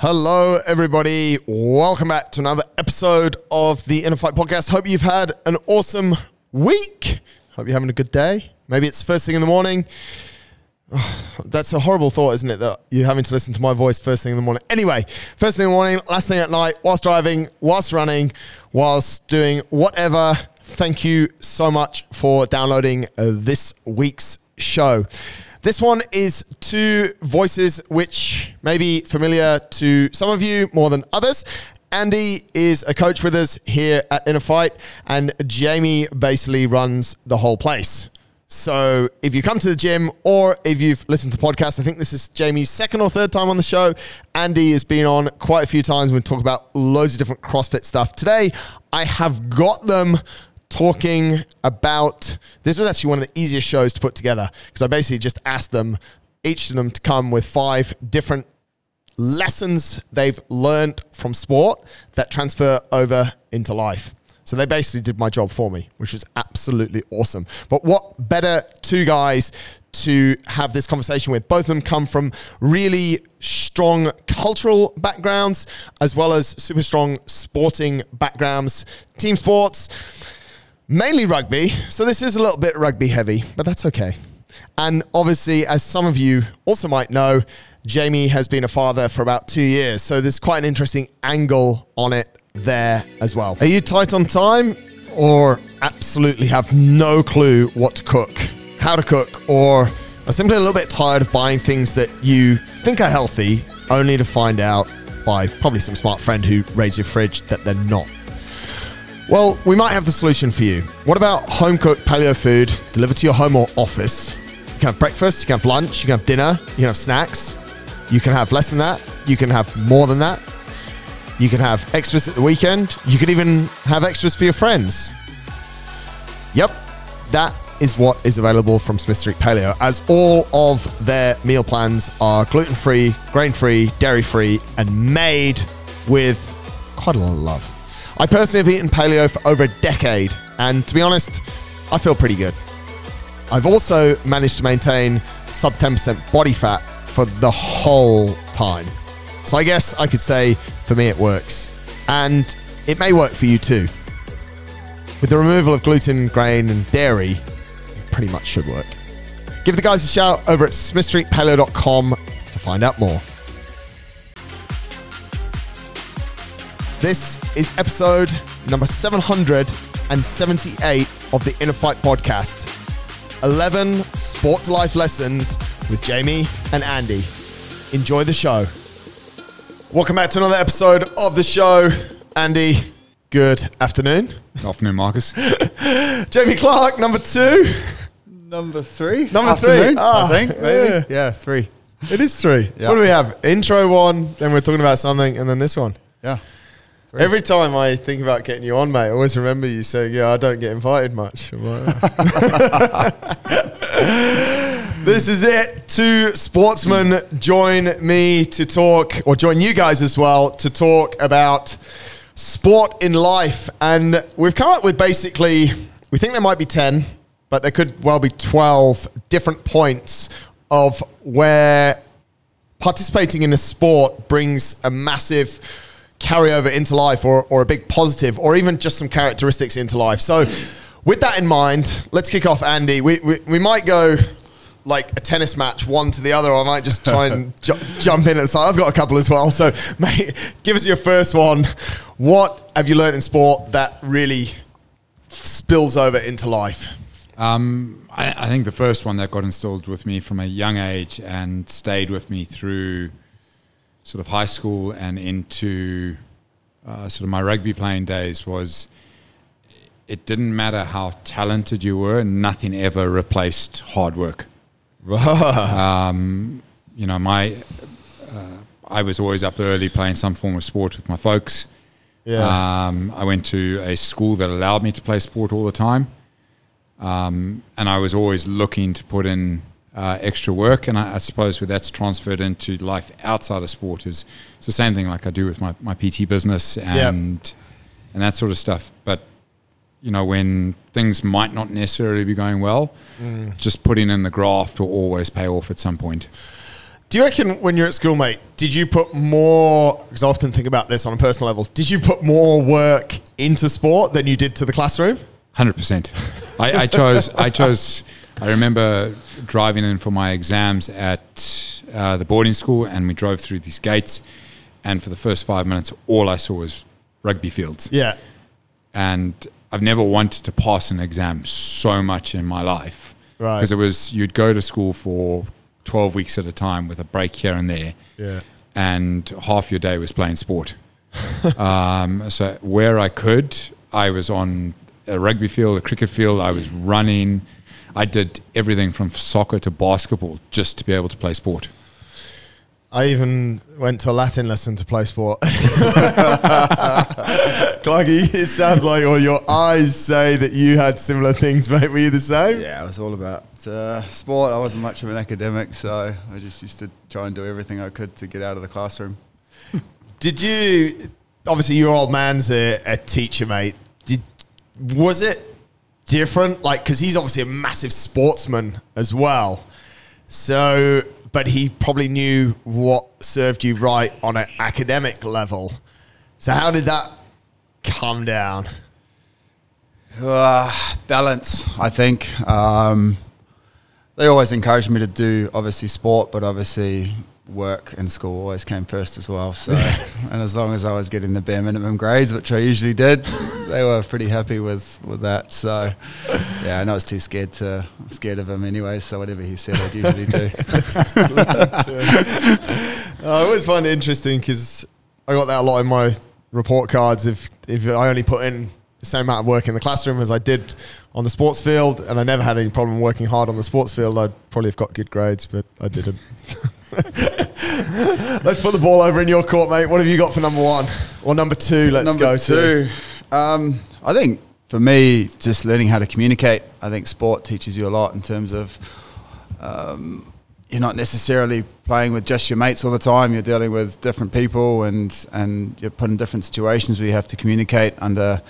Hello, everybody. Welcome back to another episode of the Inner Fight Podcast. Hope you've had an awesome week. Hope you're having a good day. Maybe it's first thing in the morning. that's a horrible thought, isn't it? That you're having to listen to my voice first thing in the morning. Anyway, first thing in the morning, last thing at night, whilst driving, whilst running, whilst doing whatever. Thank you so much for downloading this week's show. This one is two voices which may be familiar to some of you more than others. Andy is a coach with us here at Inner Fight, and Jamie basically runs the whole place. So if you come to the gym or if you've listened to podcasts, I think this is Jamie's second or third time on the show. Andy has been on quite a few times. We talk about loads of different CrossFit stuff. Today, I have got them talking about this was actually one of the easiest shows to put together because I basically just asked them each of them to come with five different lessons they've learned from sport that transfer over into life. So they basically did my job for me, which was absolutely awesome. But what better two guys to have this conversation with? Both of them come from really strong cultural backgrounds as well as super strong sporting backgrounds, team sports mainly rugby. So this is a little bit rugby heavy, but that's okay. And obviously, as some of you also might know, Jamie has been a father for about two years. So there's quite an interesting angle on it there as well. Are you tight on time or absolutely have no clue what to cook, how to cook, or are simply a little bit tired of buying things that you think are healthy only to find out by probably some smart friend who raids your fridge that they're not? Well, we might have the solution for you. What about home cooked paleo food delivered to your home or office? You can have breakfast, you can have lunch, you can have dinner, you can have snacks. You can have less than that, you can have more than that. You can have extras at the weekend. You can even have extras for your friends. Yep, that is what is available from Smith Street Paleo, as all of their meal plans are gluten free, grain free, dairy free, and made with quite a lot of love. I personally have eaten paleo for over a decade, and to be honest, I feel pretty good. I've also managed to maintain sub 10% body fat for the whole time. So I guess I could say for me it works. And it may work for you too. With the removal of gluten, grain, and dairy, it pretty much should work. Give the guys a shout over at smithstreetpaleo.com to find out more. This is episode number 778 of the Inner Fight podcast 11 sport to life lessons with Jamie and Andy. Enjoy the show. Welcome back to another episode of the show. Andy, good afternoon. Afternoon, Marcus. Jamie Clark, number two. Number three. Number Afternoon, three. Ah, I think maybe. yeah. Yeah, three. It is three. Yeah. What do we have? Intro one, then we're talking about something, and then this one. Yeah. Three. Every time I think about getting you on, mate, I always remember you saying, "Yeah, I don't get invited much." This is it. Two sportsmen join me to talk, or join you guys as well to talk about sport in life, and we've come up with basically, we think there might be ten, but there could well be twelve different points of where participating in a sport brings a massive carryover into life or, or a big positive or even just some characteristics into life. So, with that in mind, let's kick off, Andy. We, we, we might go like a tennis match, one to the other. Or I might just try and ju- jump in at the side. I've got a couple as well. So, mate, give us your first one. What have you learned in sport that really spills over into life? Um, I, I think the first one that got installed with me from a young age and stayed with me through sort of high school and into uh, sort of my rugby playing days was it didn't matter how talented you were, nothing ever replaced hard work. um, you know, my uh, I was always up early playing some form of sport with my folks. Yeah. Um, I went to a school that allowed me to play sport all the time, um, and I was always looking to put in uh, extra work. And I, I suppose where that's transferred into life outside of sport is it's the same thing like I do with my, my PT business and and that sort of stuff. But you know, when things might not necessarily be going well, just putting in the graft will always pay off at some point. Do you reckon when you're at school, mate, did you put more? Because I often think about this on a personal level. Did you put more work into sport than you did to the classroom? Hundred percent. I, I chose. I chose. I remember driving in for my exams at uh, the boarding school, and we drove through these gates. And for the first five minutes, all I saw was rugby fields. Yeah. And I've never wanted to pass an exam so much in my life. Right. Because it was you'd go to school for twelve weeks at a time with a break here and there. Yeah. and half your day was playing sport. um, so where I could, I was on a rugby field, a cricket field. I was running. I did everything from soccer to basketball just to be able to play sport. I even went to a Latin lesson to play sport. Clarky, it sounds like, or your eyes say that you had similar things, mate. Were you the same? Yeah, it was all about uh, sport. I wasn't much of an academic, so I just used to try and do everything I could to get out of the classroom. Did you? Obviously, your old man's a, a teacher, mate. Did was it different? Like, because he's obviously a massive sportsman as well. So, but he probably knew what served you right on an academic level. So, how did that come down? Uh, balance, I think. Um, they always encouraged me to do obviously sport, but obviously work and school always came first as well. So, and as long as I was getting the bare minimum grades, which I usually did, they were pretty happy with, with that. So, yeah, and I was too scared to scared of him anyway. So whatever he said, I'd usually do. Uh, I always find it interesting because I got that a lot in my report cards. If if I only put in the same amount of work in the classroom as I did on the sports field, and I never had any problem working hard on the sports field, I'd probably have got good grades, but I didn't. let's put the ball over in your court, mate. What have you got for number one or number two? Let's Number go two. Um, I think for me, just learning how to communicate. I think sport teaches you a lot in terms of um, you're not necessarily playing with just your mates all the time. You're dealing with different people, and and you're put in different situations where you have to communicate under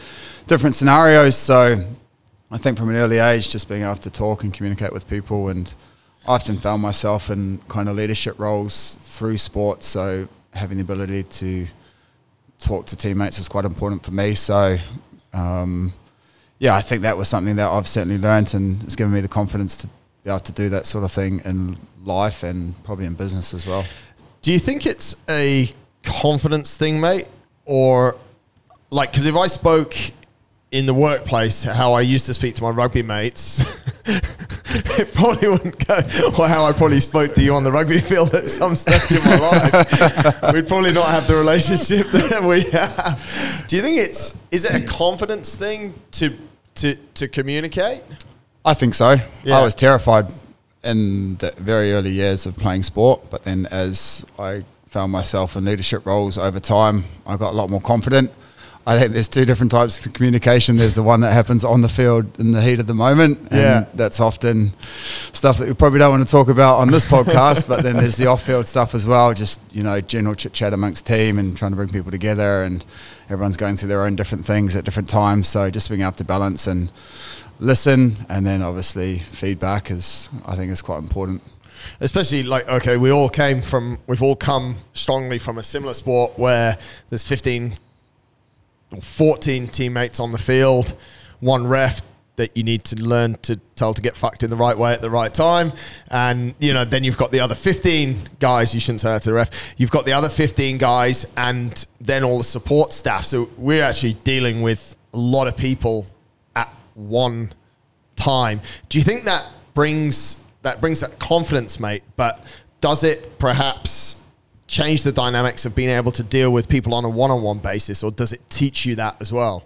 different scenarios. So, I think from an early age, just being able to talk and communicate with people, and I often found myself in kind of leadership roles through sport. So, having the ability to talk to teammates is quite important for me. So, um, yeah, I think that was something that I've certainly learned, and it's given me the confidence to be able to do that sort of thing in life and probably in business as well. Do you think it's a confidence thing, mate? Or like, because if I spoke in the workplace how I used to speak to my rugby mates, it probably wouldn't go, or how I probably spoke to you on the rugby field at some stage in my life. We'd probably not have the relationship that we have. Do you think it's, is it a confidence thing to, to, to communicate? I think so. Yeah. I was terrified in the very early years of playing sport, but then as I found myself in leadership roles over time, I got a lot more confident. I think there's two different types of communication. There's the one that happens on the field in the heat of the moment, and Yeah. that's often stuff that we probably don't want to talk about on this podcast. but then there's the off-field stuff as well, just you know, general chit chat amongst team and trying to bring people together, and everyone's going through their own different things at different times. So just being able to balance and listen, and then obviously feedback is I think is quite important. especially like okay we all came from we've all come strongly from a similar sport where there's 15 or 14 teammates on the field one ref that you need to learn to tell to get fucked in the right way at the right time and you know then you've got the other 15 guys you shouldn't say that to the ref you've got the other 15 guys and then all the support staff so we're actually dealing with a lot of people at one time. Do you think that brings that brings that confidence, mate? But does it perhaps change the dynamics of being able to deal with people on a one-on-one basis, or does it teach you that as well?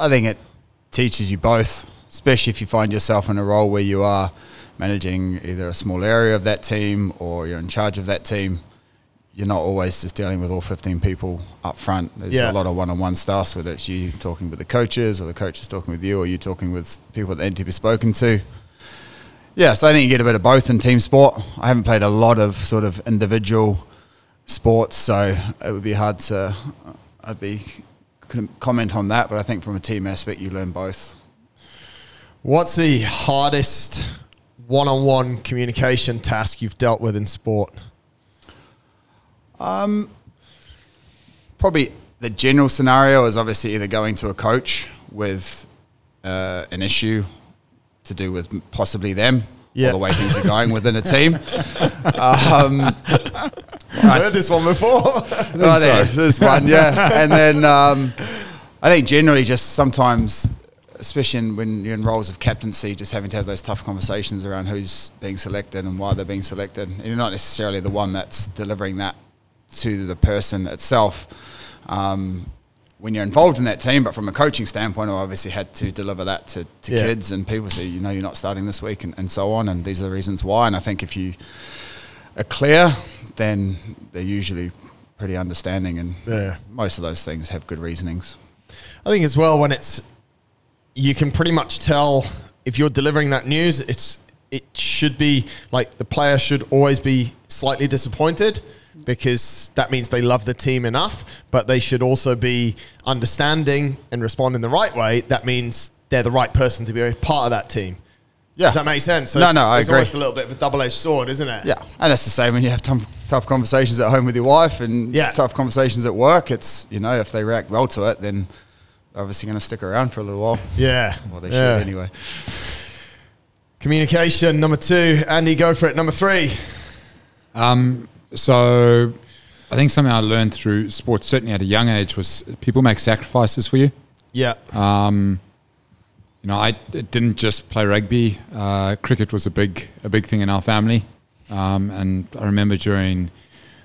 I think it teaches you both, especially if you find yourself in a role where you are managing either a small area of that team or you're in charge of that team. You're not always just dealing with all 15 people up front. There's Yeah. a lot of one-on-one stuff, whether it's you talking with the coaches or the coaches talking with you or you talking with people that need to be spoken to. Yeah, so I think you get a bit of both in team sport. I haven't played a lot of sort of individual sports, so it would be hard to. I'd be comment on that, but I think from a team aspect, you learn both. What's the hardest one-on-one communication task you've dealt with in sport? Um, Probably the general scenario is obviously either going to a coach with uh, an issue to do with possibly them Yeah. or the way things are going within a team. I've heard this one before. Oh, there, there's one, yeah. And then um, I think generally just sometimes, especially in, when you're in roles of captaincy, just having to have those tough conversations around who's being selected and why they're being selected. And you're not necessarily the one that's delivering that to the person itself. Um, when you're involved in that team, but from a coaching standpoint, I obviously had to deliver that to, to Yeah. kids and people say, you know, you're not starting this week and, and so on. And these are the reasons why. And I think if you are clear, then they're usually pretty understanding and Yeah. most of those things have good reasonings. I think as well when it's you can pretty much tell if you're delivering that news, it's it should be like the player should always be slightly disappointed because that means they love the team enough, but they should also be understanding and respond in the right way. That means they're the right person to be a part of that team. Yeah. Does that make sense? So No, it's, no, I it's agree. almost a little bit of a double-edged sword, isn't it? Yeah, and that's the same when you have tough, tough conversations at home with your wife and Yeah. tough conversations at work. It's you know if they react well to it, then they're obviously going to stick around for a little while. Yeah. Well, they Yeah. should anyway. Communication, number two. Andy, go for it. Number three. Um, so I think something I learned through sports, certainly at a young age, was people make sacrifices for you. Yeah. Um, you know, I didn't just play rugby. Uh, cricket was a big, a big thing in our family. Um, and I remember during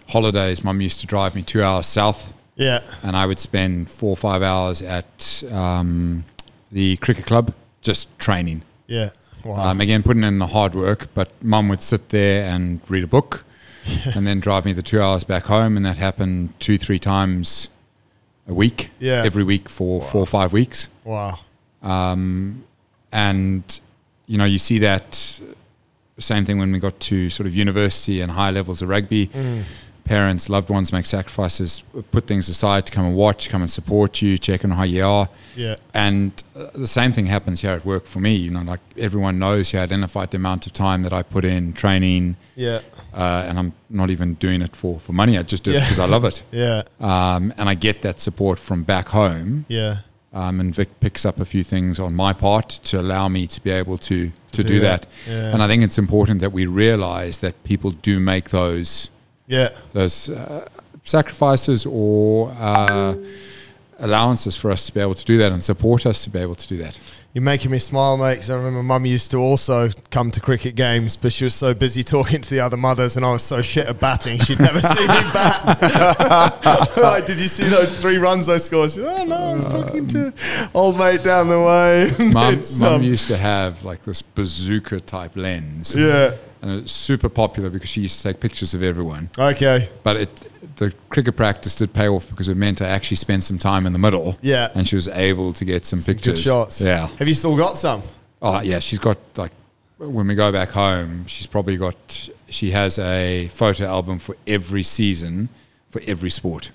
holidays, mum used to drive me two hours south, Yeah. and I would spend four or five hours at um, the cricket club just training. Yeah. Wow. Um, again, putting in the hard work, but mum would sit there and read a book and then drive me the two hours back home. And that happened two, three times a week, Yeah. every week for four or five weeks. wow. Um, and, you know, you see that same thing when we got to sort of university and high levels of rugby. Parents, loved ones make sacrifices, put things aside to come and watch, come and support you, check on how you are. Yeah. And uh, the same thing happens here at work for me. You know, like everyone knows, you identified the amount of time that I put in training, Yeah. Uh, and I'm not even doing it for, for money. I just do it because I love it. Yeah. Um, and I get that support from back home. Yeah. Um, and Vic picks up a few things on my part to allow me to be able to, to, do do, that. that. Yeah. And I think it's important that we realize that people do make those Yeah. those uh, sacrifices or uh, allowances for us to be able to do that and support us to be able to do that. You're making me smile, mate, because I remember mum used to also come to cricket games, but she was so busy talking to the other mothers, and I was so shit at batting, she'd never seen me bat. like, did you see those three runs I scored? She oh, no, I was talking to old mate down the way. Mum, mum um, used to have like this bazooka type lens. yeah. And it's super popular because she used to take pictures of everyone. Okay. But it, the cricket practice did pay off because it meant I actually spent some time in the middle. Yeah. And she was able to get some, Good pictures. shots. Yeah. Have you still got some? Oh, yeah. She's got like, when we go back home, she's probably got, she has a photo album for every season for every sport.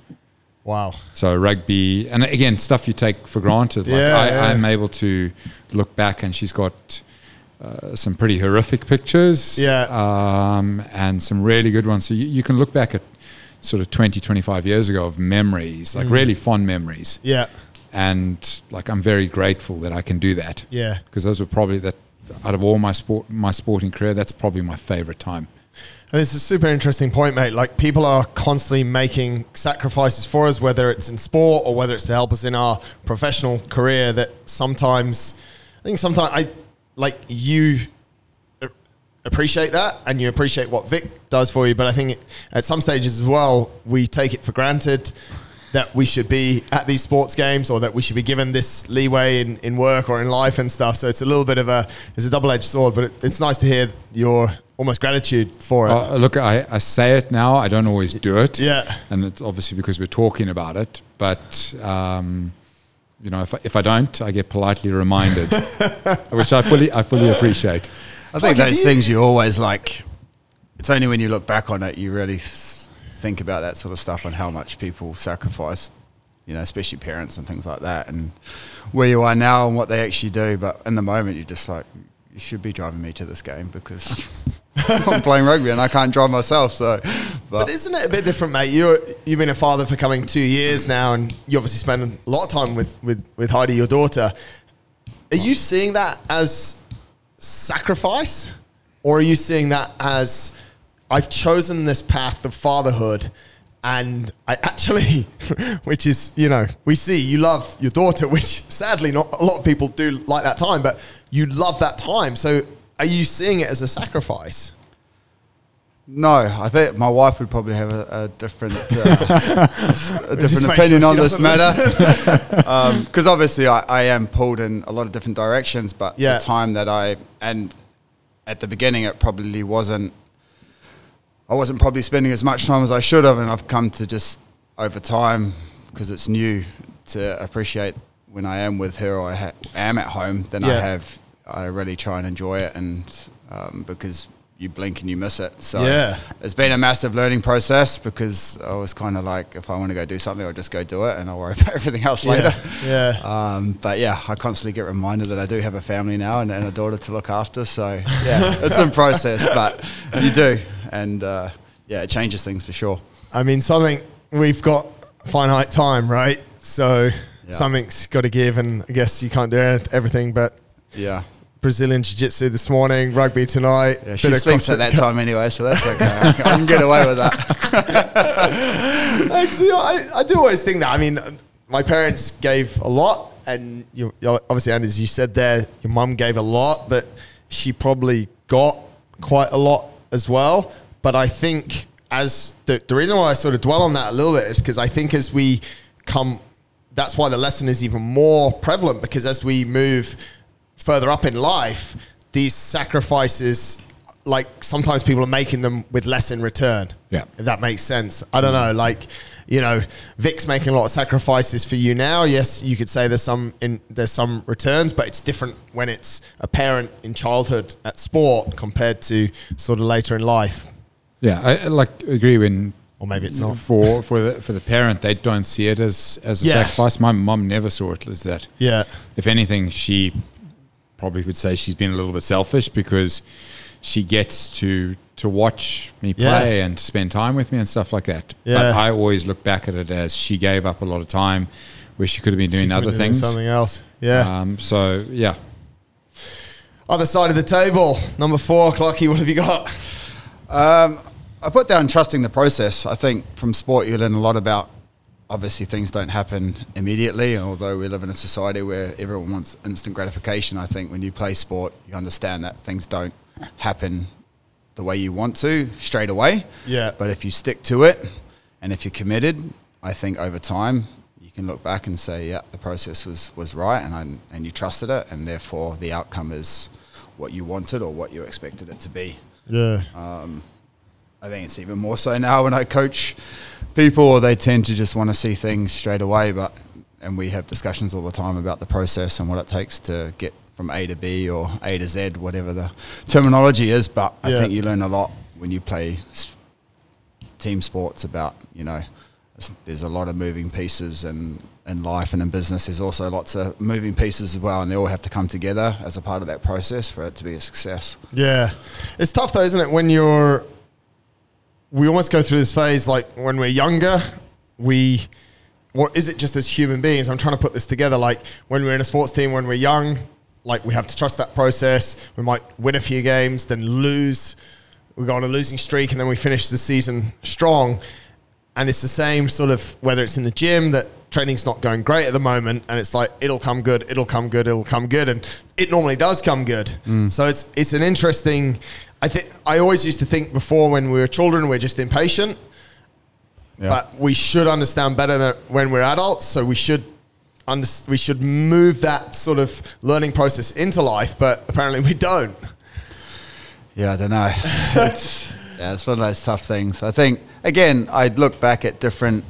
Wow. So rugby, and again, stuff you take for granted. Like Yeah, I, yeah. I'm able to look back, and she's got uh, some pretty horrific pictures, Yeah. um, and some really good ones. So you, you can look back at sort of 20, 25 years ago of memories, Mm. like really fond memories, Yeah. and like I'm very grateful that I can do that Yeah. because those were probably that out of all my sport, my sporting career, that's probably my favorite time. And it's a super interesting point, mate. Like people are constantly making sacrifices for us, whether it's in sport or whether it's to help us in our professional career. That sometimes, I think sometimes I like you appreciate that and you appreciate what Vic does for you. But I think at some stages as well, we take it for granted that we should be at these sports games or that we should be given this leeway in, in work or in life and stuff. So it's a little bit of a it's a double edged sword, but it, it's nice to hear your almost gratitude for it. Uh, look, I, I say it now. I don't always do it. Yeah. and it's obviously because we're talking about it. But um, you know, if I, if I don't, I get politely reminded, which I fully I fully appreciate. I think Like, those you- things you always like. It's only when you look back on it you really think about that sort of stuff and how much people sacrifice, you know, especially parents and things like that, and where you are now and what they actually do. But in the moment, you're just like, you should be driving me to this game because I'm playing rugby and I can't drive myself. So, But isn't it a bit different, mate? You're you've been a father for coming two years now, and you obviously spend a lot of time with with with Heidi, your daughter. Are you seeing that as sacrifice, or are you seeing that as I've chosen this path of fatherhood? And I actually, which is, you know, we see you love your daughter, which sadly not a lot of people do like that time, but you love that time. So are you seeing it as a sacrifice? no, I think my wife would probably have a, a different, uh, a different opinion sure on this matter. Because obviously I, I am pulled in a lot of different directions, but Yeah. the time that I and at the beginning it probably wasn't. I wasn't probably spending as much time as I should have, and I've come to just over time because it's new to appreciate when I am with her or I ha- am at home. Then I have I really try and enjoy it, and um, because you blink and you miss it. So Yeah. it's been a massive learning process because I was kind of like, if I want to go do something, I'll just go do it, and I'll worry about everything else later. Yeah. Um, but yeah, I constantly get reminded that I do have a family now and, and a daughter to look after. So yeah, it's in process, but you do, and uh, yeah, it changes things for sure. I mean, something we've got finite time, right? So Yeah. something's got to give, and I guess you can't do everything. But Yeah, Brazilian Jiu Jitsu this morning, rugby tonight. yeah. She sleeps at that time anyway, so that's okay. I can- get away with that. Actually, I, I do always think that. I mean, my parents gave a lot, and you- obviously, and as you said there, your mum gave a lot, but she probably got quite a lot as well. But I think as the, the reason why I sort of dwell on that a little bit is because I think as we come, that's why the lesson is even more prevalent because as we move further up in life, these sacrifices, like sometimes people are making them with less in return. Yeah. If that makes sense. I don't know. Like, you know, Vic's making a lot of sacrifices for you now. Yes, you could say there's some in there's some returns, but it's different when it's a parent in childhood at sport compared to sort of later in life. Yeah, I, I like agree when Or maybe it's not. for for the for the parent they don't see it as as a Yeah. sacrifice. My mum never saw it as that. Yeah. If anything, she probably would say she's been a little bit selfish because she gets to to watch me Yeah. play and spend time with me and stuff like that. Yeah. But I always look back at it as she gave up a lot of time where she could have been doing She other could've done things. Something else. Yeah. Um, so yeah, Other side of the table, number four, Clarky, what have you got? Um, I put down trusting the process. I think from sport you learn a lot about. Obviously, things don't happen immediately. Although we live in a society where everyone wants instant gratification, I think when you play sport, you understand that things don't happen the way you want to straight away. Yeah. But if you stick to it, and if you're committed, I think over time you can look back and say, yeah, the process was was right, and I, and you trusted it, and therefore the outcome is what you wanted or what you expected it to be. Yeah. Um, I think it's even more so now when I coach people, they tend to just want to see things straight away. But and we have discussions all the time about the process and what it takes to get from A to B or A to Z, whatever the terminology is. But I Yeah. think you learn a lot when you play team sports about you know there's a lot of moving pieces and in life and in business there's also lots of moving pieces as well and they all have to come together as a part of that process for it to be a success Yeah. It's tough though, isn't it? When you're, we almost go through this phase like when we're younger, we, or is it just as human beings? I'm trying to put this together. Like when we're in a sports team, when we're young, like we have to trust that process. We might win a few games, then lose. We go on a losing streak and then we finish the season strong. And it's the same sort of whether it's in the gym that training's not going great at the moment, and it's like it'll come good, it'll come good, it'll come good, and it normally does come good. Mm. So it's it's an interesting. I think I always used to think before when we were children we're just impatient, Yeah. but we should understand better than when we're adults. So we should. Under, we should move that sort of learning process into life, but apparently we don't. Yeah, I don't know. It's yeah, it's one of those tough things. I think again, I'd look back at different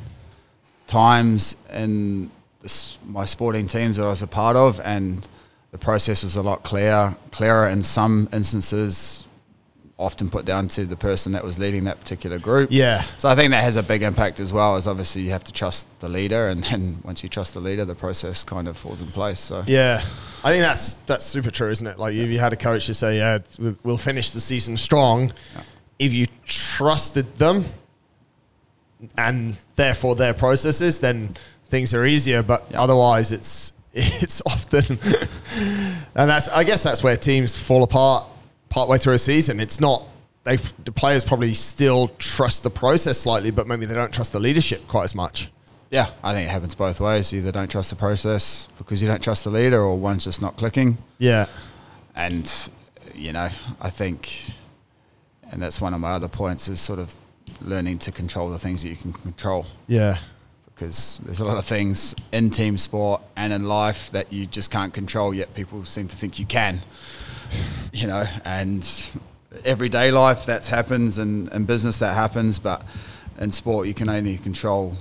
times in this, my sporting teams that I was a part of, and the process was a lot clearer. Clearer in some instances, often put down to the person that was leading that particular group. Yeah. So I think that has a big impact as well. As obviously you have to trust the leader, and then once you trust the leader, the process kind of falls in place. So Yeah, I think that's that's super true, isn't it? Like if you had a coach to say, "Yeah, we'll- we'll finish the season strong," if you trusted them and therefore their processes, then things are easier. But otherwise, it's it's often, and that's I guess that's where teams fall apart partway through a season. It's not they the players probably still trust the process slightly, but maybe they don't trust the leadership quite as much. yeah, I think it happens both ways. You either don't trust the process because you don't trust the leader, or one's just not clicking. Yeah, and you know i think and that's one of my other points is sort of learning to control the things that you can control yeah, because there's a lot of things in team sport and in life that you just can't control yet people seem to think you can you know and everyday life that happens and in business that happens but in sport you can only control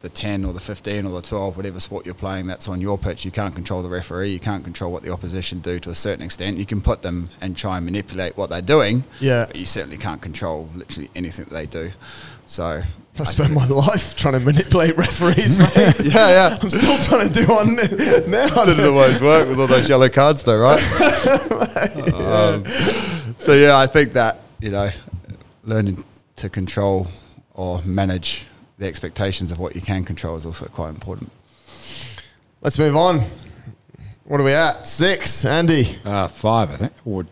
the 10 or the 15 or the 12 whatever sport you're playing that's on your pitch. You can't control the referee. You can't control what the opposition do to a certain extent. You can put them and try and manipulate what they're doing Yeah. but you certainly can't control literally anything that they do. So I spent my life trying to manipulate referees, mate. yeah yeah I'm still trying to do one now. didn't always work with all those yellow cards though right Um, so yeah i think that you know learning to control or manage the expectations of what you can control is also quite important Let's move on. What are we at? Six, Andy. Uh, five, I think. Or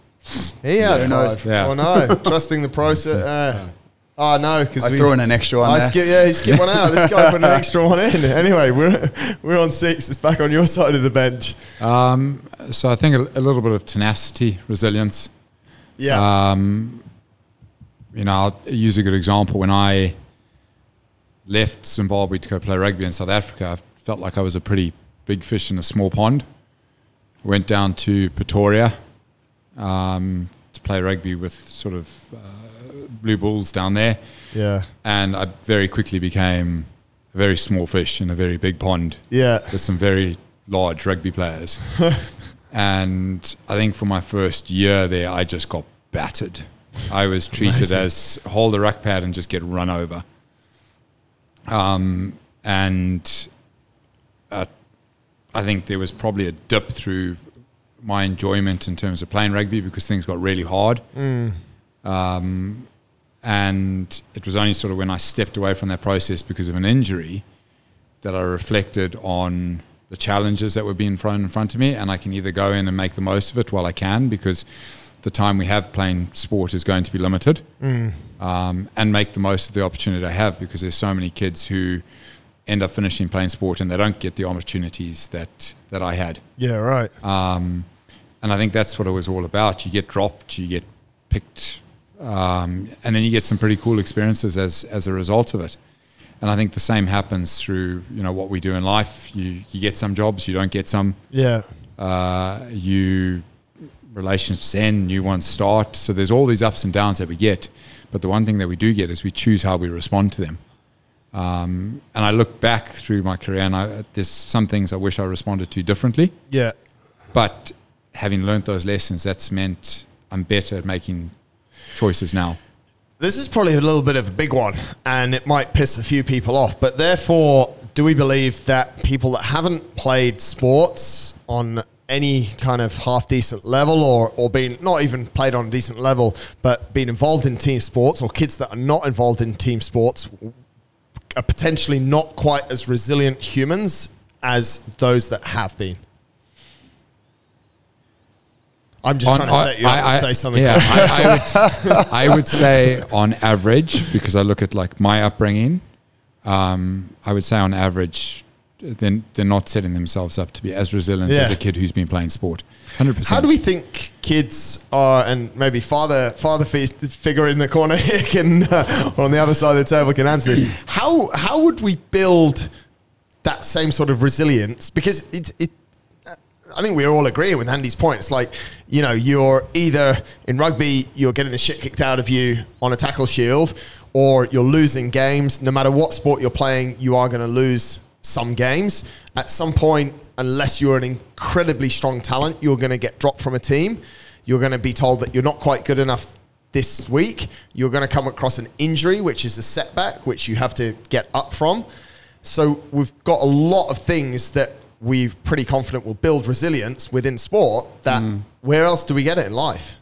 He had Who five. Yeah. Oh no, trusting the process. Uh, oh no, because i we threw in an extra one I skip, yeah, he skipped one out. This guy put an extra one in. Anyway, we're we're on six. It's back on your side of the bench. um, so I think a, a little bit of tenacity, resilience. Yeah, Um, you know, I'll use a good example. When I left Zimbabwe to go play rugby in South Africa, I felt like I was a pretty big fish in a small pond. Went down to Pretoria um, to play rugby with sort of uh, Blue Bulls down there, yeah, and I very quickly became a very small fish in a very big pond yeah, with some very large rugby players. and I think for my first year there, I just got battered. I was treated as hold the ruck pad and just get run over. Um, and uh, I think there was probably a dip through my enjoyment in terms of playing rugby because things got really hard. Um, and it was only sort of when I stepped away from that process because of an injury that I reflected on the challenges that were being thrown in front of me, and I can either go in and make the most of it while I can because the time we have playing sport is going to be limited, um, and make the most of the opportunity I have because there's so many kids who end up finishing playing sport and they don't get the opportunities that that I had. yeah. Right. Um, and I think that's what it was all about. You get dropped, you get picked, um, and then you get some pretty cool experiences as as a result of it. And I think the same happens through you know what we do in life. You you get some jobs, you don't get some. Yeah, Uh, you relationships end, new ones start. So there's all these ups and downs that we get. But the one thing that we do get is we choose how we respond to them. Um, and I look back through my career, and I, there's some things I wish I responded to differently. yeah, But having learned those lessons, that's meant I'm better at making choices now. This is probably a little bit of a big one, and it might piss a few people off. But therefore, do we believe that people that haven't played sports on any kind of half decent level, or or been not even played on a decent level, but been involved in team sports, or kids that are not involved in team sports, are potentially not quite as resilient humans as those that have been? I'm just trying to On- set you up I- to say something. Yeah, I, I, would, I would say on average, because I look at like my upbringing, um, I would say on average, then they're not setting themselves up to be as resilient as a kid who's been playing sport. Hundred percent. How do we think kids are, and maybe father father fi- figure in the corner here can, uh, or on the other side of the table can answer this? How how would we build that same sort of resilience? Because it it. I think we're all agreeing with Andy's points. Like, you know, you're either in rugby, you're getting the shit kicked out of you on a tackle shield, or you're losing games. No matter what sport you're playing, you are going to lose some games. At some point, unless you're an incredibly strong talent, you're going to get dropped from a team. You're going to be told that you're not quite good enough this week. You're going to come across an injury, which is a setback, which you have to get up from. So we've got a lot of things that we're pretty confident will build resilience within sport. That mm. where else do we get it in life?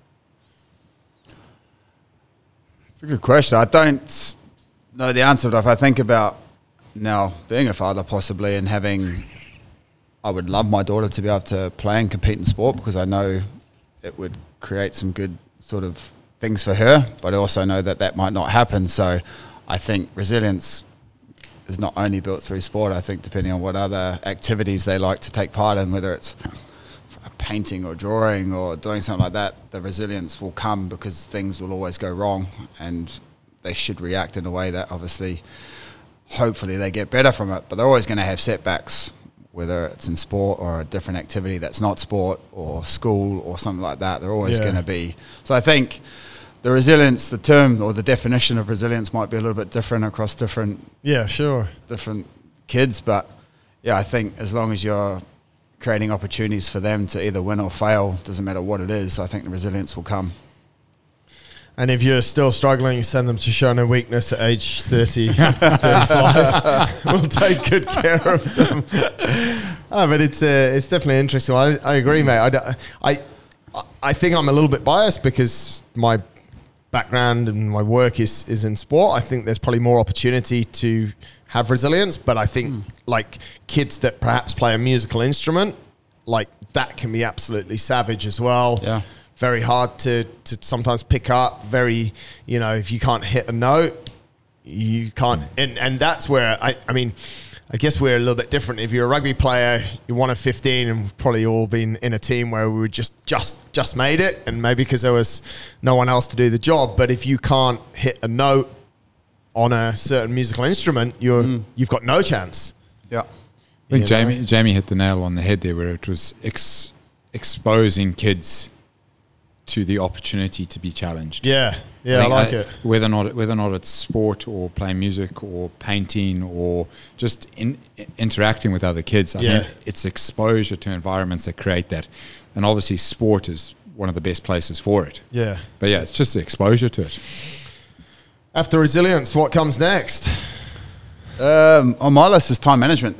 It's a good question. I don't know the answer, but if I think about now being a father possibly and having, I would love my daughter to be able to play and compete in sport because I know it would create some good sort of things for her, but I also know that that might not happen. So I think resilience is not only built through sport. I think depending on what other activities they like to take part in, whether it's painting or drawing or doing something like that, the resilience will come because things will always go wrong and they should react in a way that obviously, hopefully, they get better from it. But they're always going to have setbacks, whether it's in sport or a different activity that's not sport or school or something like that. They're always Yeah. going to be. So I think the resilience, the term or the definition of resilience might be a little bit different across different Yeah, sure. different kids, but yeah, I think as long as you're creating opportunities for them to either win or fail, doesn't matter what it is, I think the resilience will come. And if you're still struggling, send them to show no weakness at age 30, 35. we'll take good care of them. oh, but it's, uh, it's definitely interesting. I, I agree, mate. I, I, I think I'm a little bit biased because my background and my work is, is in sport. I think there's probably more opportunity to have resilience, but I think hmm. like kids that perhaps play a musical instrument, like that can be absolutely savage as well Yeah. very hard to, to sometimes pick up. Very, you know, if you can't hit a note, you can't. And, and that's where I, I mean, I guess we're a little bit different. If you're a rugby player, you're one of 15, and we've probably all been in a team where we were just just just made it, and maybe because there was no one else to do the job. But if you can't hit a note on a certain musical instrument, you're mm. you've got no chance. Yeah. I think You Jamie Jamie hit the nail on the head there, where it was ex- exposing kids to the opportunity to be challenged. Yeah, yeah, I, think like it. Whether or not whether or not it's sport or playing music or painting or just in, interacting with other kids, I Yeah. think it's exposure to environments that create that, and obviously sport is one of the best places for it. Yeah. But yeah, it's just the exposure to it. After resilience, what comes next? Um, on my list is time management.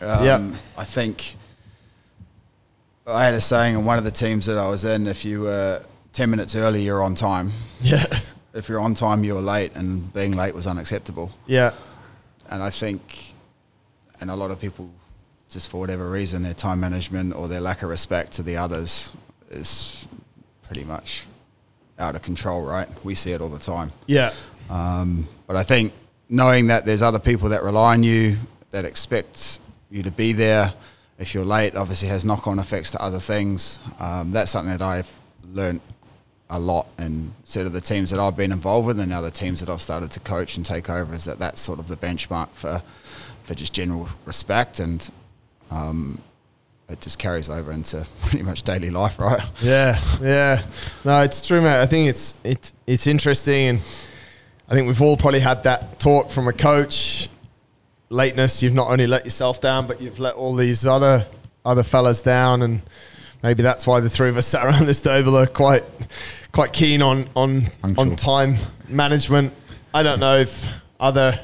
Um, Yeah. I think I had a saying in one of the teams that I was in if you were 10 minutes early, you're on time. Yeah, If you're on time, you're late, and being late was unacceptable. yeah, And I think, and a lot of people, just for whatever reason, their time management or their lack of respect to the others is pretty much out of control, right? We see it all the time. yeah, Um, but I think knowing that there's other people that rely on you, that expect you to be there, if you're late, obviously has knock-on effects to other things. Um, that's something that I've learned a lot in sort of the teams that I've been involved with, and now the teams that I've started to coach and take over. Is that that's sort of the benchmark for for just general respect, and um, it just carries over into pretty much daily life, right? yeah, yeah. No, it's true, mate. I think it's it's it's interesting, and I think we've all probably had that talk from a coach. Lateness, you've not only let yourself down, but you've let all these other other fellas down, and maybe that's why the three of us sat around this table are quite quite keen on on on time management. I don't know if other.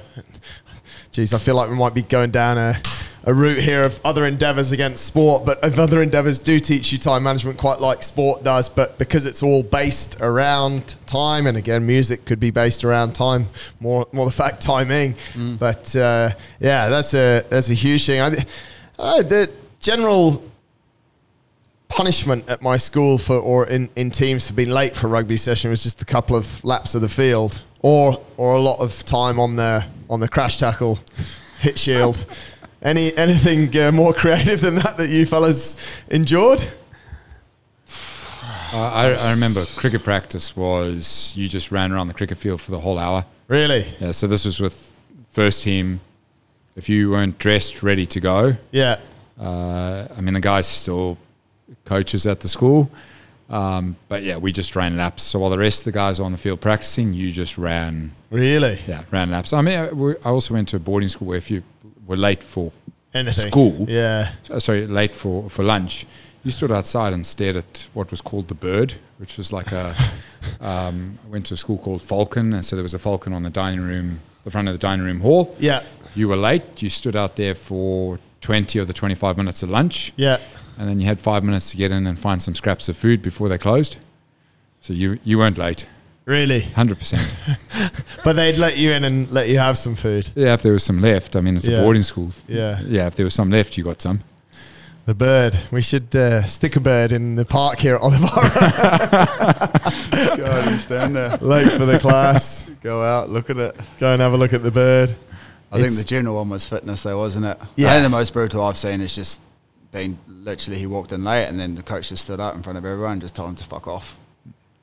Geez, I feel like we might be going down a, a route here of other endeavours against sport, but if other endeavours do teach you time management quite like sport does, but because it's all based around time, and again, music could be based around time, more more the fact timing. But uh, yeah, that's a that's a huge thing. I, uh, the general punishment at my school for or in, in teams for being late for a rugby session was just a couple of laps of the field or or a lot of time on the on the crash tackle hit shield any anything uh, more creative than that that you fellas endured Uh, I, I remember cricket practice was you just ran around the cricket field for the whole hour. really Yeah, so this was with first team. If you weren't dressed, ready to go, yeah uh, I mean the guys still coaches at the school, um, but yeah, we just ran laps. So while the rest of the guys are on the field practicing, you just ran, really yeah, ran laps. I mean, I, also went to a boarding school where if you were late for anything School? yeah sorry, late for, for lunch, you stood outside and stared at what was called the bird, which was like a. um, I went to a school called Falcon, and so there was a falcon on the dining room, the front of the dining room hall. Yeah. You were late. You stood out there for twenty of the twenty-five minutes of lunch, Yeah. And then you had five minutes to get in and find some scraps of food before they closed. So you you weren't late, Really? hundred percent. But they'd let you in and let you have some food. Yeah, if there was some left, I mean, it's Yeah. a boarding school. Yeah. Yeah, if there was some left, you got some. The bird. We should uh, stick a bird in the park here at Oliver. Go and stand there, Late for the class. go out, look at it. Go and have a look at the bird. I think It's- the general one was fitness, though, wasn't it? Yeah. I think the most brutal I've seen is just being literally he walked in late and then the coach just stood up in front of everyone and just told him to fuck off.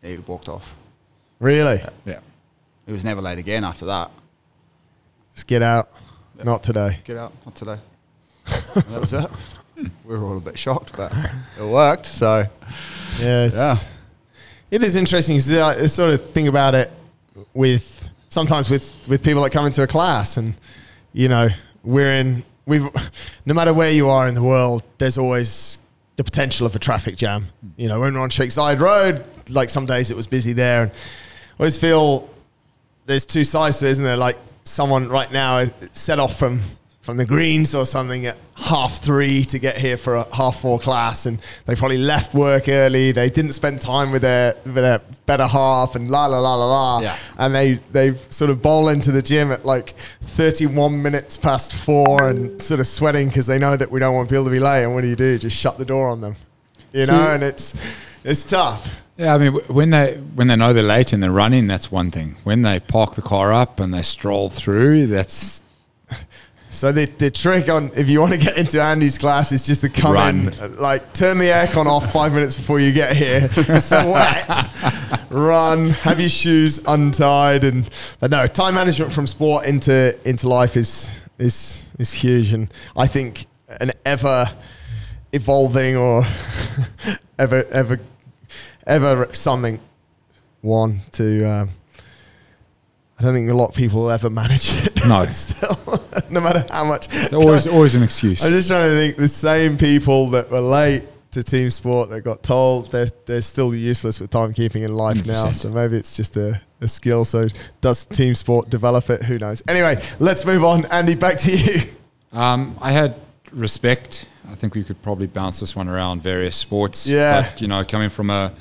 He walked off. Really? Yeah. He was never late again after that. Just get out. Not today. Get out, not today. And that was it. We were all a bit shocked, but it worked. So Yeah. It's, Yeah. It is interesting. 'cause I sort of think about it with sometimes with with people that come into a class, and you know, we're in. We've no matter where you are in the world, there's always the potential of a traffic jam. Mm. You know, when we're on Side Road, like some days it was busy there, and I always feel there's two sides to it, isn't there? Like someone right now set off from from the greens or something at half three to get here for a half four class, and they probably left work early. They didn't spend time with their with their better half, and la la la la la. Yeah. And they they sort of bowl into the gym at like 31 minutes past four, and sort of sweating because they know that we don't want people to be late. And what do you do? Just shut the door on them, you know? And it's it's tough. Yeah, I mean, when they when they know they're late and they're running, that's one thing. When they park the car up and they stroll through, that's So the, the trick on if you want to get into Andy's class is just to come Run. in, like turn the aircon off five minutes before you get here, sweat, run, have your shoes untied, and but no time management from sport into into life is is is huge, and I think an ever evolving or ever ever ever something one to. Um, I don't think a lot of people will ever manage it. No. still, no matter how much. always always an excuse. I'm just trying to think the same people that were late to team sport that got told they're, they're still useless with timekeeping in life now. 100%. So maybe it's just a, a skill. So does team sport develop it? Who knows? Anyway, let's move on. Andy, back to you. Um, I had respect. I think we could probably bounce this one around various sports. Yeah. But, you know, coming from a,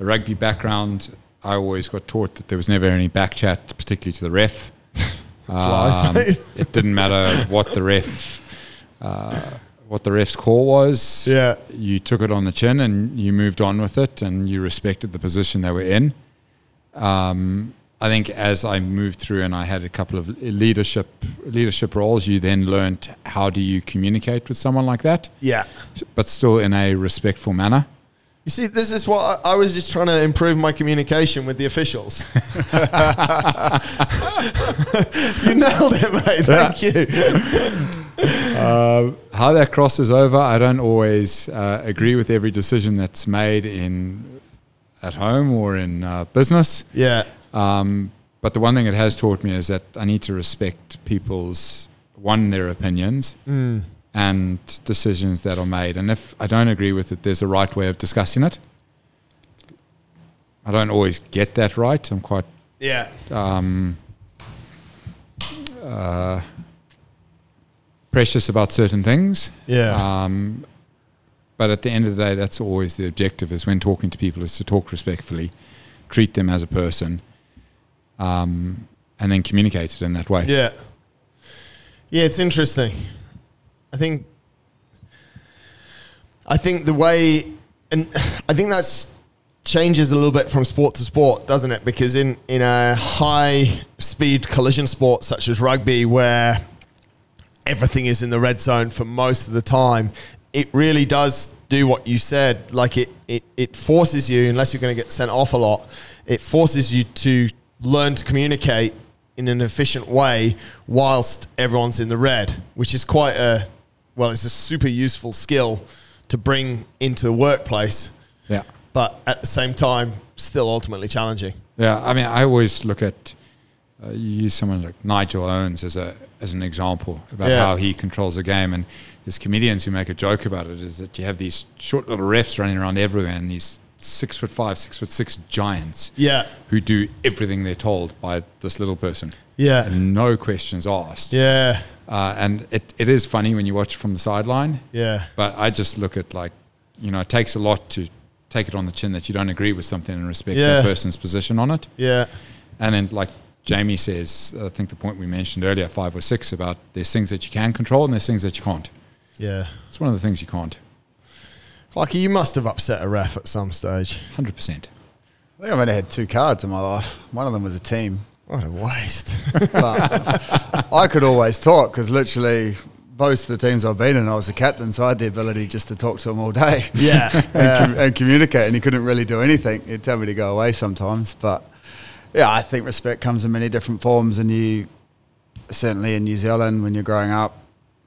a rugby background, I always got taught that there was never any back chat, particularly to the ref. lies, mate. it didn't matter what the ref, uh, what the ref's call was. Yeah. You took it on the chin and you moved on with it, and you respected the position they were in. Um, I think as I moved through and I had a couple of leadership leadership roles, you then learned how do you communicate with someone like that, Yeah. but still in a respectful manner. You see, this is what I, I was just trying to improve my communication with the officials. you nailed it, mate. Thank you. How that crosses over, I don't always uh, agree with every decision that's made in at home or in uh, business. Yeah. Um, but the one thing it has taught me is that I need to respect people's one their opinions and decisions that are made. And if I don't agree with it, there's a right way of discussing it. I don't always get that right. I'm quite Yeah. um, uh, precious about certain things. Yeah. Um, but at the end of the day, that's always the objective. Is when talking to people, is to talk respectfully, treat them as a person, um, and then communicate it in that way. Yeah. Yeah, it's interesting. I think I think the way and I think that's changes a little bit from sport to sport, doesn't it? Because in in a high speed collision sport such as rugby where everything is in the red zone for most of the time, it really does do what you said. Like it, it, it forces you, unless you're going to get sent off a lot, it forces you to learn to communicate in an efficient way whilst everyone's in the red, which is quite a, well, it's a super useful skill to bring into the workplace, Yeah. but at the same time, still ultimately challenging. Yeah, I mean, I always look at uh, you use someone like Nigel Owens as a as an example about Yeah. how he controls the game. And there's comedians who make a joke about it is that you have these short little refs running around everywhere and these six foot five, six foot six giants Yeah. who do everything they're told by this little person. Yeah. And no questions asked. Yeah. Uh, and it, it is funny when you watch from the sideline. Yeah. But I just look at like, you know, it takes a lot to take it on the chin that you don't agree with something and respect Yeah. that person's position on it. Yeah. And then, like Jamie says, I think the point we mentioned earlier, five or six, about there's things that you can control and there's things that you can't. Yeah. It's one of the things you can't. Like you must have upset a ref at some stage. 100%. I think I've only had two cards in my life. One of them was a team. What a waste. But I could always talk because literally most of the teams I've been in, I was the captain, so I had the ability just to talk to him all day. yeah. and, com- and communicate, and he couldn't really do anything. He'd tell me to go away sometimes, but yeah, I think respect comes in many different forms, and you certainly in New Zealand when you're growing up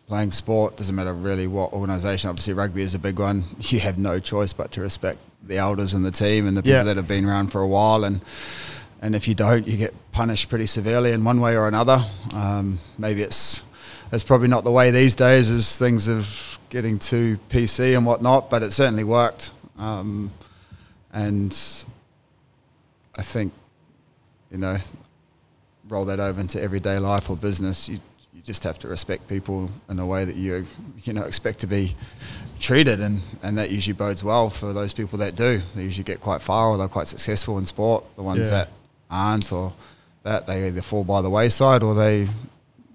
playing sport doesn't matter really what organisation. Obviously, rugby is a big one. You have no choice but to respect the elders in the team and the people Yeah. that have been around for a while, and and if you don't, you get punished pretty severely in one way or another. Um, maybe it's it's probably not the way these days as things are getting too PC and whatnot, but it certainly worked. Um, and I think, you know, roll that over into everyday life or business, you, you just have to respect people in a way that you, you know, expect to be treated. And, and that usually bodes well for those people that do. They usually get quite far or they're quite successful in sport. The ones Yeah. that aren't or that, they either fall by the wayside or they,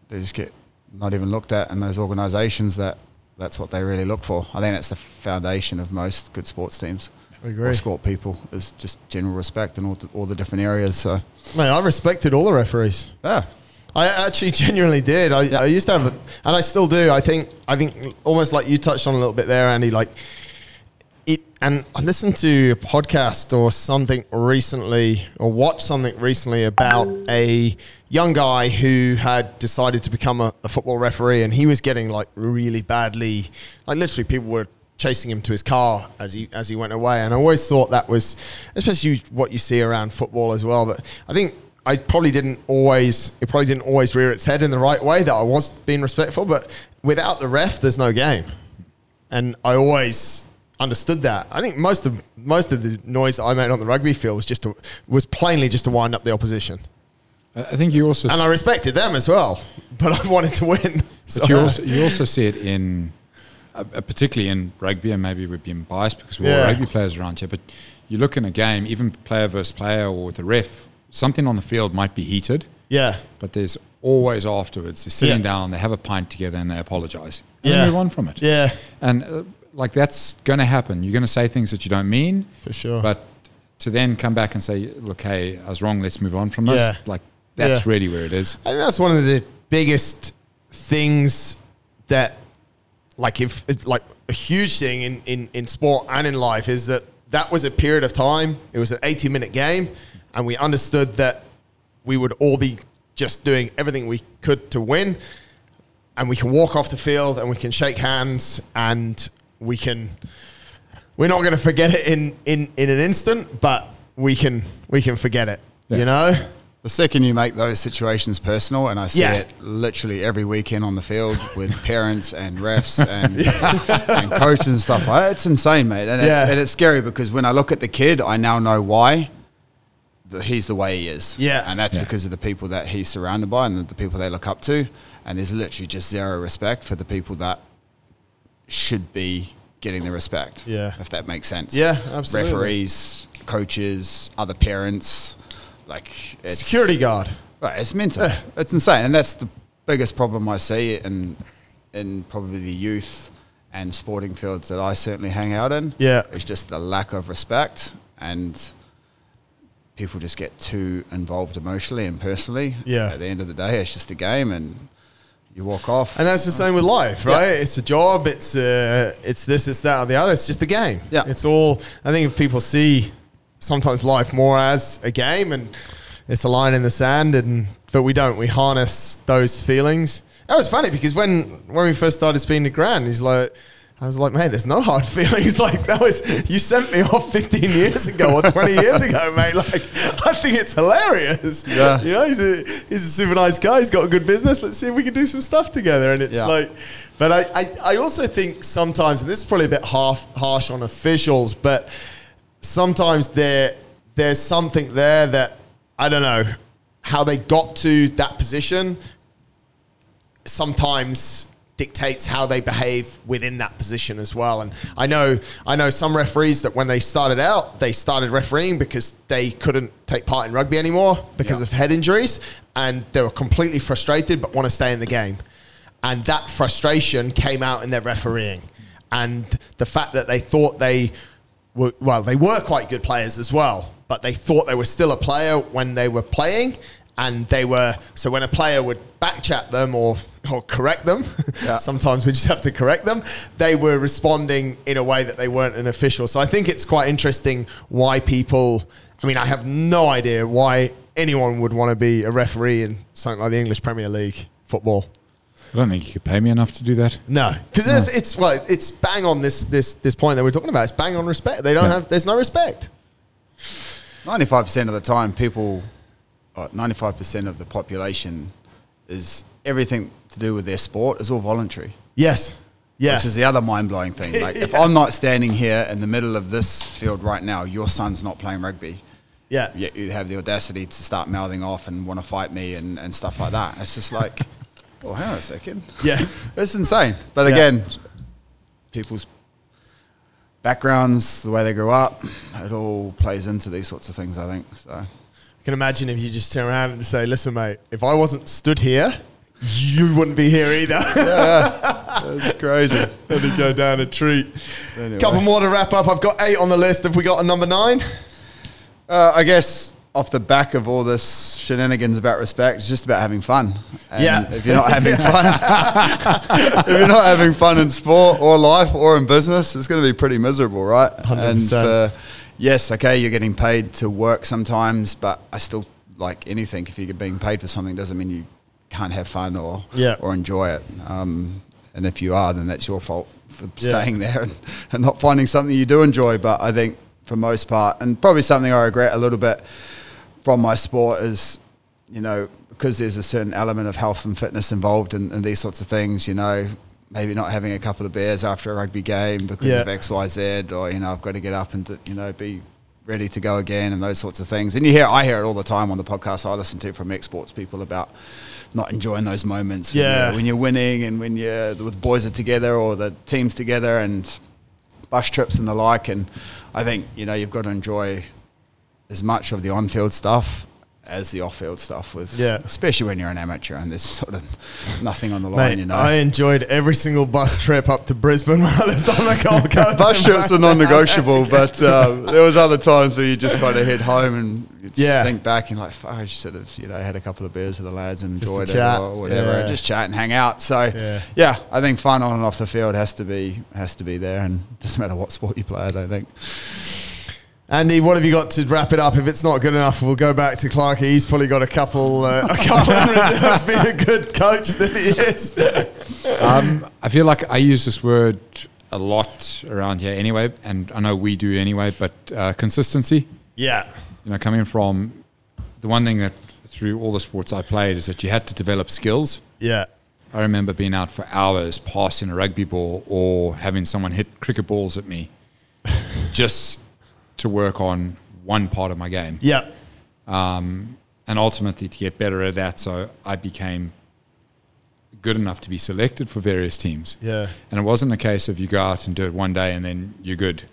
they just get not even looked at in those organisations that that's what they really look for. I think that's the foundation of most good sports teams I or agree. sport people is just general respect in all the, all the different areas. So Mate, I respected all the referees. yeah, I actually genuinely did. I, I used to have, and I still do. I think, I think almost like you touched on a little bit there, Andy. Like it, and I listened to a podcast or something recently, or watched something recently about a young guy who had decided to become a, a football referee, and he was getting like really badly, like literally people were chasing him to his car as he as he went away. And I always thought that was, especially what you see around football as well. But I think I probably didn't always, it probably didn't always rear its head in the right way that I was being respectful. But without the ref, there's no game, and I always understood that. I think most of most of the noise that I made on the rugby field was just to, was plainly just to wind up the opposition, I think you also and I respected them as well. But I wanted to win. So But you also you also see it in, uh, uh, particularly in rugby, and maybe we're being biased because we're Yeah. all rugby players around here. But you look in a game, even player versus player or with the ref, something on the field might be heated, yeah, but there's always afterwards. They're sitting Yeah. down, they have a pint together, and they apologise. And Yeah. they move on from it. yeah, And uh, like that's going to happen. You're going to say things that you don't mean, for sure. but to then come back and say, "Look, hey, I was wrong. Let's move on from this." Yeah. Like that's Yeah. really where it is. I think that's one of the biggest things that, like, if it's like a huge thing in, in, in sport and in life is that that was a period of time. It was an 80 minute game, and we understood that we would all be just doing everything we could to win. And we can walk off the field and we can shake hands and we can. We're not going to forget it in, in, in an instant, but we can we can forget it. Yeah. You know? the second you make those situations personal, and I see Yeah. it literally every weekend on the field with parents and refs and, and coaches and stuff. like It's insane, mate, and, Yeah. it's, and it's scary because when I look at the kid, I now know why. The, he's the way he is, Yeah. and that's Yeah. because of the people that he's surrounded by and the, the people they look up to. And there's literally just zero respect for the people that should be getting the respect. Yeah. if that makes sense. Yeah, absolutely. Referees, coaches, other parents, like it's, Security guard. Right, it's mental. it's insane, and that's the biggest problem I see in in probably the youth and sporting fields that I certainly hang out in. Yeah. it's just the lack of respect, and people just get too involved emotionally and personally. Yeah. at the end of the day, it's just a game, and you walk off. And that's the same with life, right? It's a job. It's uh, it's this, it's that, or the other. It's just a game. Yeah. It's all. I think if people see sometimes life more as a game and it's a line in the sand, and but we don't. We harness those feelings. That was funny because when when we first started speaking to Grant, he's like, I was like, mate, there's no hard feelings. Like that was you sent me off 15 years ago or 20 years ago, mate. Like I think it's hilarious. Yeah. you know, he's a he's a super nice guy. He's got a good business. Let's see if we can do some stuff together. And it's Yeah. like, but I, I I also think sometimes, and this is probably a bit half harsh on officials, but sometimes there there's something there that I don't know how they got to that position sometimes dictates how they behave within that position as well. And I know I know some referees that when they started out, they started refereeing because they couldn't take part in rugby anymore because Yeah. of head injuries and they were completely frustrated but want to stay in the game. And that frustration came out in their refereeing. And the fact that they thought they were well, they were quite good players as well, but they thought they were still a player when they were playing, and they were so when a player would backchat them or or correct them, Yeah. sometimes we just have to correct them. They were responding in a way that they weren't an official. So I think it's quite interesting why people. I mean, I have no idea why anyone would want to be a referee in something like the English Premier League football. I don't think you could pay me enough to do that. No, because it's well, it's bang on this this this point that we're talking about. It's bang on respect. They don't Yeah. have. There's no respect. Ninety-five percent of the time, people, Uh, ninety-five percent of the population, is everything to do with their sport is all voluntary. Yes. Yeah. Which is the other mind-blowing thing. Like, if I'm not standing here in the middle of this field right now, your son's not playing rugby. yeah. Yet you have the audacity to start mouthing off and want to fight me and, and stuff like that. It's just like, well, hang on a second. Yeah. It's insane. But Yeah. again, people's backgrounds, the way they grew up, it all plays into these sorts of things, I think. So can imagine if you just turn around and say, "Listen, mate, if I wasn't stood here, you wouldn't be here either." That's crazy. Let me go down a treat. Anyway. Couple more to wrap up. I've got eight on the list. Have we got a number nine? Uh, I guess off the back of all this shenanigans about respect, it's just about having fun. And Yeah. If you're not having fun, if you're not having fun in sport or life or in business, it's going to be pretty miserable, right? 100%. And for, yes, okay, you're getting paid to work sometimes, but I still like anything. If you're being paid for something, doesn't mean you can't have fun or Yeah. or enjoy it. Um, and if you are, then that's your fault for Yeah. staying there and, and not finding something you do enjoy. But I think for most part, and probably something I regret a little bit from my sport is, you know, because there's a certain element of health and fitness involved in, in these sorts of things, you know, maybe not having a couple of beers after a rugby game because Yeah. of X, Y, Z, or, you know, I've got to get up and, you know, be ready to go again and those sorts of things. And you hear, I hear it all the time on the podcast I listen to from ex-sports people about not enjoying those moments when, Yeah. you're, when you're winning and when you're, the boys are together or the team's together and bus trips and the like. And I think, you know, you've got to enjoy as much of the on-field stuff as the off-field stuff was, Yeah. especially when you're an amateur and there's sort of nothing on the line, Mate, you know. I enjoyed every single bus trip up to Brisbane when I lived on the Gold Coast. Bus trips are non-negotiable, but um, there was other times where you just kind of head home and just Yeah. think back and like, fuck, I should have, you know, had a couple of beers with the lads and Just to enjoyed it chat. or whatever, Yeah. just chat and hang out. So Yeah. yeah. I think fun on and off the field has to be has to be there, and it doesn't matter what sport you play. I don't think. Andy, what have you got to wrap it up? If it's not good enough, we'll go back to Clark. He's probably got a couple, uh, a couple in reserves. Being a good coach that he is. Um, I feel like I use this word a lot around here anyway, and I know we do anyway, but uh, consistency. yeah, You know, coming from the one thing that through all the sports I played is that you had to develop skills. yeah, I remember being out for hours passing a rugby ball or having someone hit cricket balls at me just to work on one part of my game. yeah, Um, and ultimately to get better at that. So I became good enough to be selected for various teams. yeah, And it wasn't a case of you go out and do it one day and then you're good.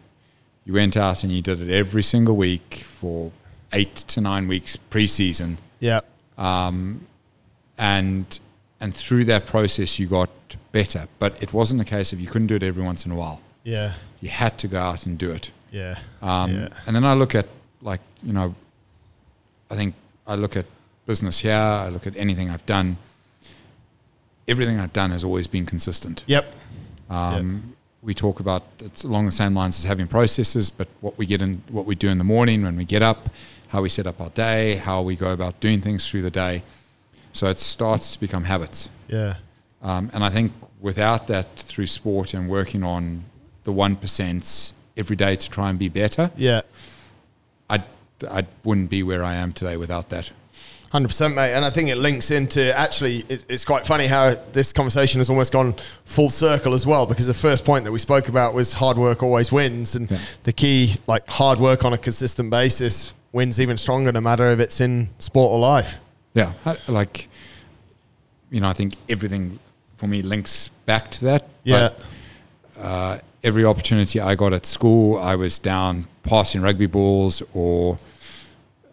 You went out and you did it every single week for eight to nine weeks pre-season, yeah, and and through that process you got better. But it wasn't a case of you couldn't do it every once in a while. Yeah, You had to go out and do it. yeah, Um, yeah, And then I look at like you know, I think I look at business here. I look at anything I've done. Everything I've done has always been consistent. yep, Um, We talk about it's along the same lines as having processes, but what we get in, what we do in the morning when we get up, how we set up our day, how we go about doing things through the day. So it starts to become habits. yeah, Um, and I think without that, through sport and working on the one percents every day to try and be better, Yeah. I I wouldn't be where I am today without that. Hundred percent, mate, and I think it links into actually. It's, it's quite funny how this conversation has almost gone full circle as well, because the first point that we spoke about was hard work always wins, and Yeah. the key, like hard work on a consistent basis, wins even stronger, no matter if it's in sport or life. Yeah, I- like you know, I think everything for me links back to that. Yeah, But, uh, every opportunity I got at school, I was down passing rugby balls, or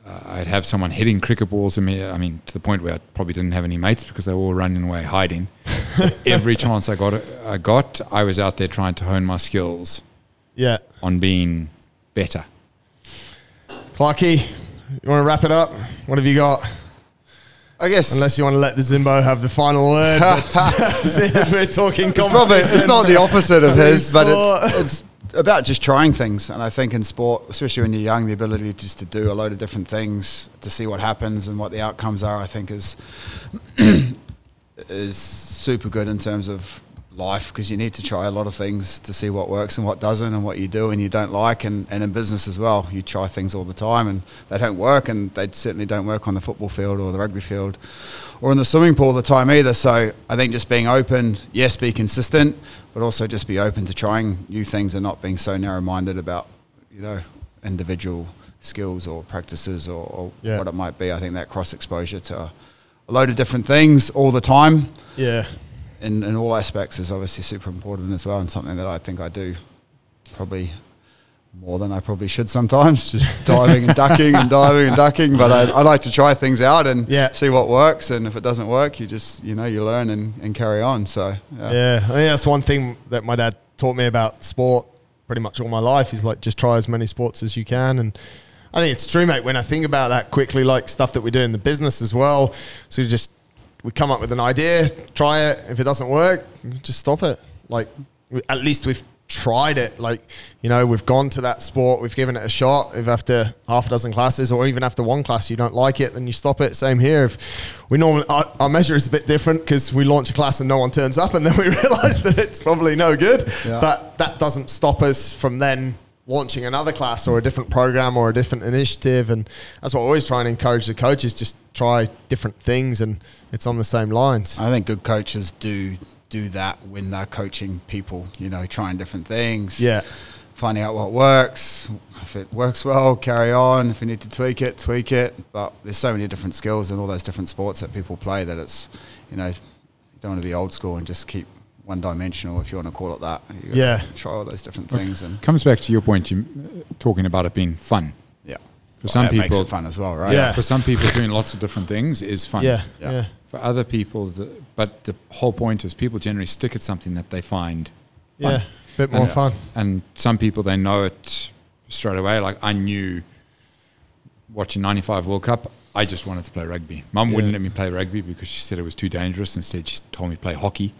uh, I'd have someone hitting cricket balls at me. I mean, to the point where I probably didn't have any mates because they were all running away hiding. Every chance I got, I got, I was out there trying to hone my skills yeah. on being better. Clarky, you want to wrap it up? What have you got? I guess Unless you want to let the Zimbo have the final word. But as we're talking it's probably it's not the opposite of his, but it's it's about just trying things. And I think in sport, especially when you're young, the ability just to do a load of different things to see what happens and what the outcomes are, I think is is super good in terms of life because you need to try a lot of things to see what works and what doesn't and what you do and you don't like and, and in business as well you try things all the time and they don't work and they certainly don't work on the football field or the rugby field or in the swimming pool all the time either so I think just being open yes be consistent but also just be open to trying new things and not being so narrow-minded about you know individual skills or practices or, or Yeah. what it might be I think that cross exposure to a load of different things all the time Yeah. In, in all aspects is obviously super important as well, and something that I think I do probably more than I probably should sometimes, just diving and ducking and diving and ducking. But I, I like to try things out and Yeah. see what works, and if it doesn't work, you just you know you learn and, and carry on. So yeah. Yeah, I think that's one thing that my dad taught me about sport pretty much all my life. He's like, just try as many sports as you can. And I think it's true, mate. When I think about that quickly, like stuff that we do in the business as well. So just, we come up with an idea, try it. If it doesn't work, just stop it. Like, at least we've tried it. Like, you know, we've gone to that sport, we've given it a shot. If after half a dozen classes or even after one class you don't like it, then you stop it. Same here. If we normally, our, our measure is a bit different because we launch a class and no one turns up and then we realize that it's probably no good. Yeah. But that doesn't stop us from then launching another class or a different program or a different initiative. And that's what I always try and encourage the coaches just try different things and it's on the same lines. I think good coaches do do that when they're coaching people. You know, trying different things. Yeah. finding out what works. If it works well, carry on. If you need to tweak it, tweak it. But there's so many different skills in all those different sports that people play that it's, you know, you don't want to be old school and just keep one dimensional, if you want to call it that. You Yeah. Try all those different things and Comes back to your point, you uh, talking about it being fun. yeah. For some that makes people, it fun as well, right? Yeah. for some people, doing lots of different things is fun. Yeah. Yeah. Yeah. For other people, the, but the whole point is people generally stick at something that they find fun. Yeah. Bit more And- fun. And some people they know it straight away. Like I knew watching '95 World Cup, I just wanted to play rugby. Mum wouldn't let me play rugby because she said it was too dangerous. Instead, she told me to play hockey,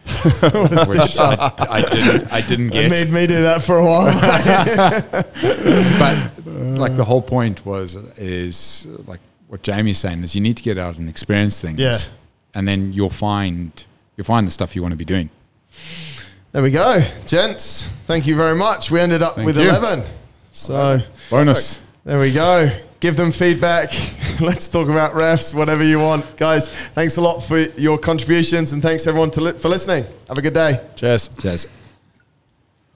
which I, I didn't. I didn't It get. made me do that for a while. but like the whole point was is like what Jamie's saying is you need to get out and experience things. Yeah. And then you'll find you'll find the stuff you want to be doing. there we go. Gents, thank you very much. We ended up Thank with you. 11. So Bonus. there we go. Give them feedback. Let's talk about refs, whatever you want. Guys, thanks a lot for your contributions and thanks everyone to li- for listening. Have a good day. Cheers. Cheers.